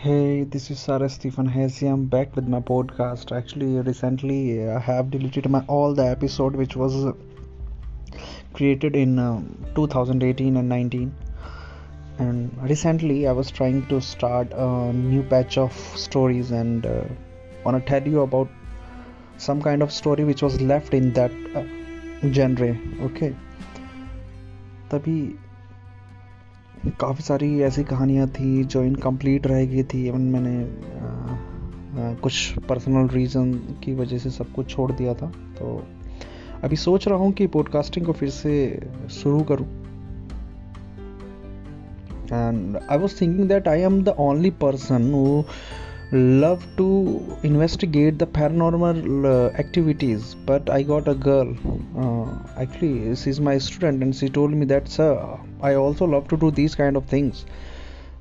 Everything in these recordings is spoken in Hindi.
Hey, this is Sarah Stephen Hesse. I'm back with my podcast. Actually, recently I have deleted my all the episode which was created in um, 2018 and 19. And recently I was trying to start a new batch of stories and uh, want to tell you about some kind of story which was left in that uh, genre. Okay. तभी काफ़ी सारी ऐसी कहानियाँ थी जो इनकम्प्लीट रह गई थी। इवन मैंने आ, आ, कुछ पर्सनल रीज़न की वजह से सब कुछ छोड़ दिया था। तो अभी सोच रहा हूँ कि पॉडकास्टिंग को फिर से शुरू करूँ। And I was thinking that I am the only person who love to investigate the paranormal uh, activities but i got a girl. Uh, actually she's my student and she told me that sir i also love to do these kind of things.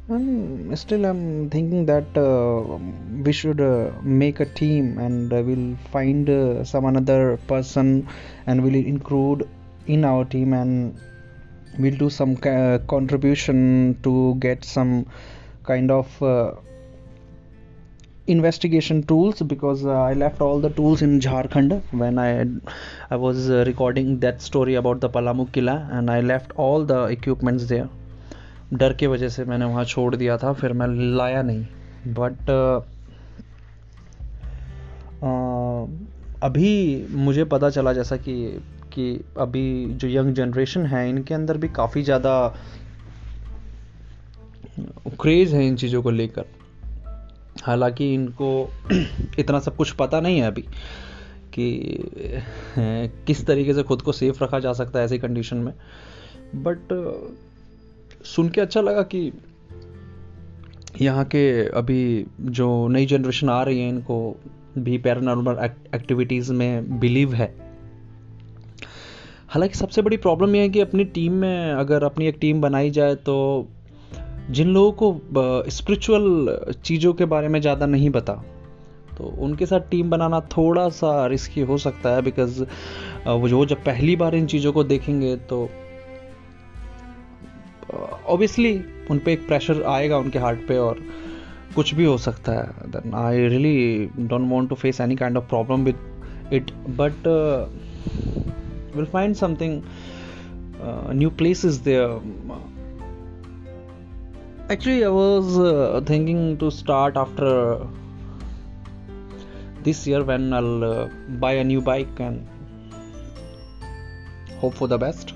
And still i'm thinking that uh, we should uh, make a team and uh, we'll find uh, some another person and we'll include in our team and we'll do some contribution to get some kind of investigation tools because uh, I left all the tools in Jharkhand when I I was uh, recording that story about the Palamu Killa and I left all the equipments there डर के वजह से मैंने वहाँ छोड़ दिया था फिर मैं लाया नहीं बट अभी मुझे पता चला जैसा कि कि अभी जो यंग जनरेशन है इनके अंदर भी काफ़ी ज़्यादा क्रेज़ है इन चीज़ों को लेकर हालाँकि इनको इतना सब कुछ पता नहीं है अभी कि किस तरीके से खुद को सेफ़ रखा जा सकता है ऐसी कंडीशन में। बट सुन के अच्छा लगा कि यहाँ के अभी जो नई जनरेशन आ रही है, इनको भी पैरानॉर्मल एक्टिविटीज़ में बिलीव है। हालाँकि सबसे बड़ी प्रॉब्लम यह है कि अपनी टीम में अगर अपनी एक टीम बनाई जाए तो जिन लोगों को स्पिरिचुअल चीज़ों के बारे में ज़्यादा नहीं पता तो उनके साथ टीम बनाना थोड़ा सा रिस्की हो सकता है बिकॉज़ वो जो जब पहली बार इन चीज़ों को देखेंगे तो ऑब्वियसली उन पर एक प्रेशर आएगा उनके हार्ट पे और कुछ भी हो सकता है। Then I really don't want to face any kind of problem with it but will find something new places there Actually, I was uh, thinking to start after this year when I'll uh, buy a new bike and hope for the best.